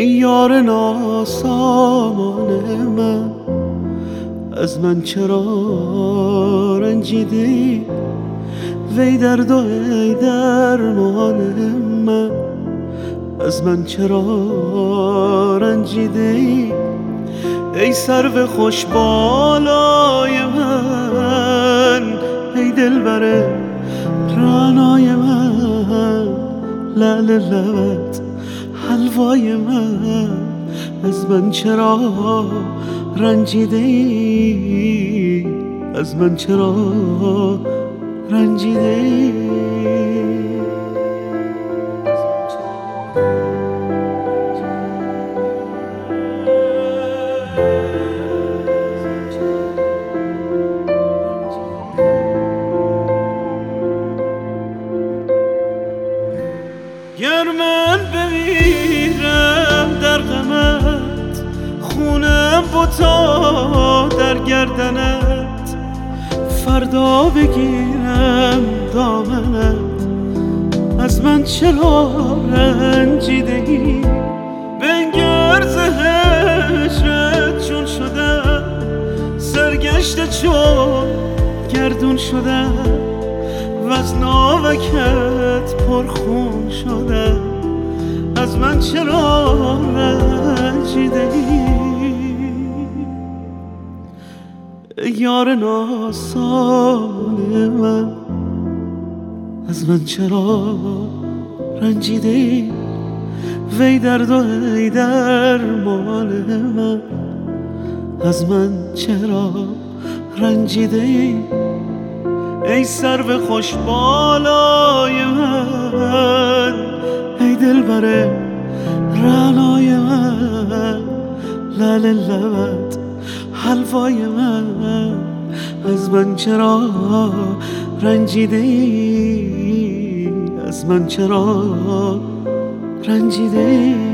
یار ناسامان من از من چرا رنجیدی؟ وی درد و ای درمان من از من چرا رنجیدی؟ ای سرو خوش بالای من ای دلبر رانای من لعل لبت حلوای من از من چرا رنجیده ای از من چرا رنجیده ای من بمیرم خونم بوتا در گردنت. فردا بگیرم دامنت. از من چرا رنجیده ای بنگر هجرت چون شدم سرگشته چون گردون شدم و از ناوکت پرخون شده. از من چرا رنجیده یار ناسان من. از من چرا رنجیده ای وی درد و ای درمان من. از من چرا رنجیده ای ای خوش بالای من. ای دلبر رعنای من. لال لبت حلوای من از من چرا رنجیده ای؟ از من چرا رنجیده ای؟